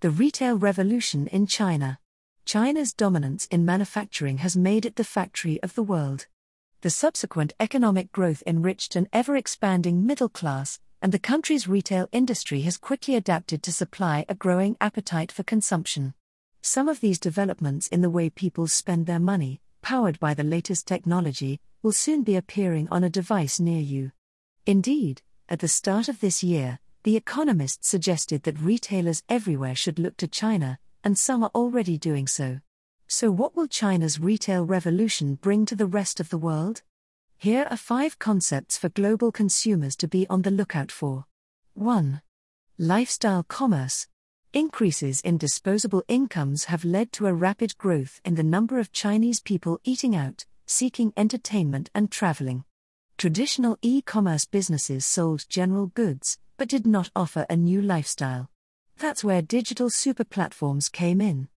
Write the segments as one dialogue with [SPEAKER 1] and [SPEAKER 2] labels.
[SPEAKER 1] The Retail Revolution in China. China's dominance in manufacturing has made it the factory of the world. The subsequent economic growth enriched an ever expanding middle class, and the country's retail industry has quickly adapted to supply a growing appetite for consumption. Some of these developments in the way people spend their money, powered by the latest technology, will soon be appearing on a device near you. Indeed, at the start of this year, The Economist suggested that retailers everywhere should look to China, and some are already doing so. So, what will China's retail revolution bring to the rest of the world? Here are five concepts for global consumers to be on the lookout for. 1. Lifestyle commerce. Increases in disposable incomes have led to a rapid growth in the number of Chinese people eating out, seeking entertainment, and traveling. Traditional e commerce businesses sold general goods, but did not offer a new lifestyle. That's where digital super platforms came in.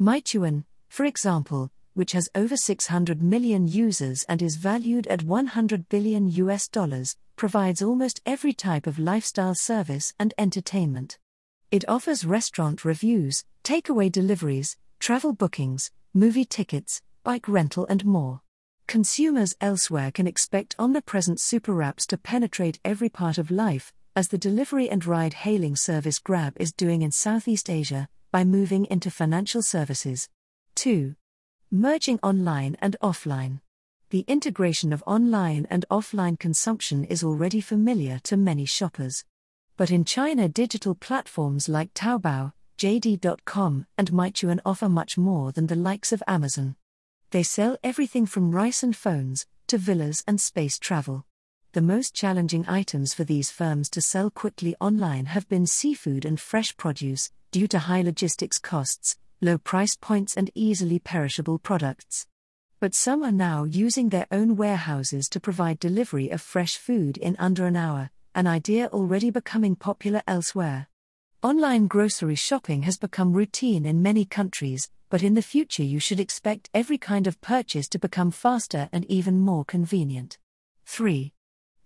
[SPEAKER 1] Meituan, for example, which has over 600 million users and is valued at 100 billion US dollars, provides almost every type of lifestyle service and entertainment. It offers restaurant reviews, takeaway deliveries, travel bookings, movie tickets, bike rental, and more. Consumers elsewhere can expect omnipresent super apps to penetrate every part of life, as the delivery and ride hailing service Grab is doing in Southeast Asia, by moving into financial services. 2. Merging online and offline. The integration of online and offline consumption is already familiar to many shoppers. But in China, digital platforms like Taobao, JD.com, and Meituan offer much more than the likes of Amazon. They sell everything from rice and phones to villas and space travel. The most challenging items for these firms to sell quickly online have been seafood and fresh produce, due to high logistics costs, low price points, and easily perishable products. But some are now using their own warehouses to provide delivery of fresh food in under an hour, an idea already becoming popular elsewhere. Online grocery shopping has become routine in many countries, but in the future you should expect every kind of purchase to become faster and even more convenient. 3.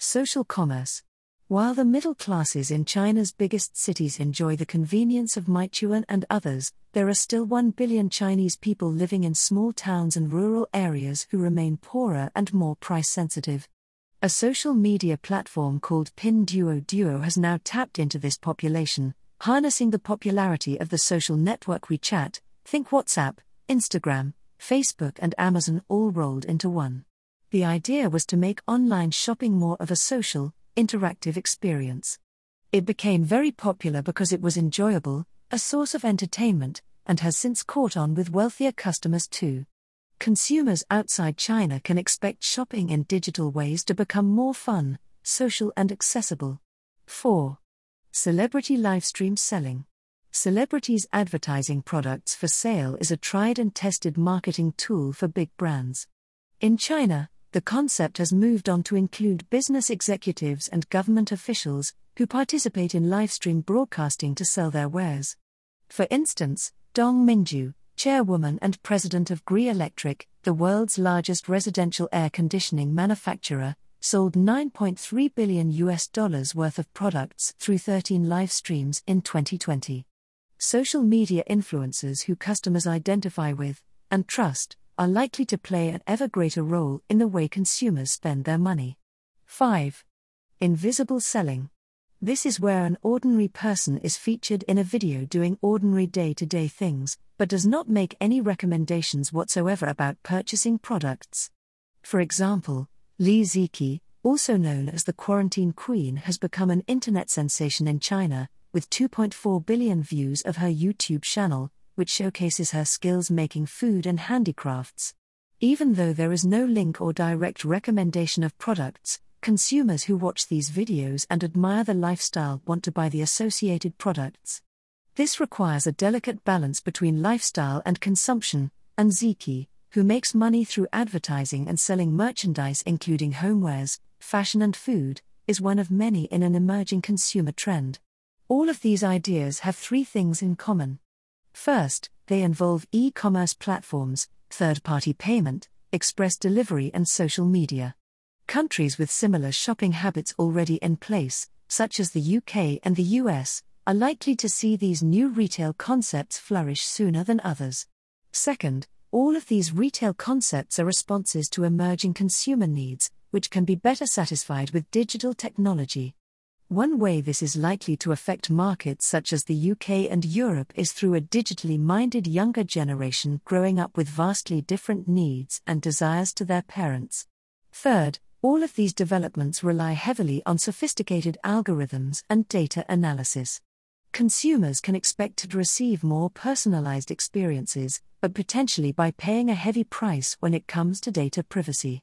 [SPEAKER 1] Social commerce. While the middle classes in China's biggest cities enjoy the convenience of Meituan and others, there are still 1 billion Chinese people living in small towns and rural areas who remain poorer and more price sensitive. A social media platform called Pinduoduo has now tapped into this population, harnessing the popularity of the social network WeChat, think WhatsApp, Instagram, Facebook, and Amazon all rolled into one. The idea was to make online shopping more of a social, interactive experience. It became very popular because it was enjoyable, a source of entertainment, and has since caught on with wealthier customers too. Consumers outside China can expect shopping in digital ways to become more fun, social, and accessible. 4. Celebrity livestream selling. Celebrities advertising products for sale is a tried and tested marketing tool for big brands. In China, the concept has moved on to include business executives and government officials who participate in livestream broadcasting to sell their wares. For instance, Dong Mingzhu, chairwoman and president of Gree Electric, the world's largest residential air conditioning manufacturer, sold 9.3 billion US dollars worth of products through 13 live streams in 2020. Social media influencers who customers identify with and trust are likely to play an ever greater role in the way consumers spend their money. 5. Invisible selling. This is where an ordinary person is featured in a video doing ordinary day to day things, but does not make any recommendations whatsoever about purchasing products. For example, Li Ziqi, also known as the Quarantine Queen, has become an internet sensation in China, with 2.4 billion views of her YouTube channel, which showcases her skills making food and handicrafts. Even though there is no link or direct recommendation of products, consumers who watch these videos and admire the lifestyle want to buy the associated products. This requires a delicate balance between lifestyle and consumption, and Ziqi, who makes money through advertising and selling merchandise including homewares, fashion, and food, is one of many in an emerging consumer trend. All of these ideas have three things in common. First, they involve e commerce platforms, third party payment, express delivery, and social media. Countries with similar shopping habits already in place, such as the UK and the US, are likely to see these new retail concepts flourish sooner than others. Second, all of these retail concepts are responses to emerging consumer needs, which can be better satisfied with digital technology. One way this is likely to affect markets such as the UK and Europe is through a digitally minded younger generation growing up with vastly different needs and desires to their parents. Third, all of these developments rely heavily on sophisticated algorithms and data analysis. Consumers can expect to receive more personalized experiences, but potentially by paying a heavy price when it comes to data privacy.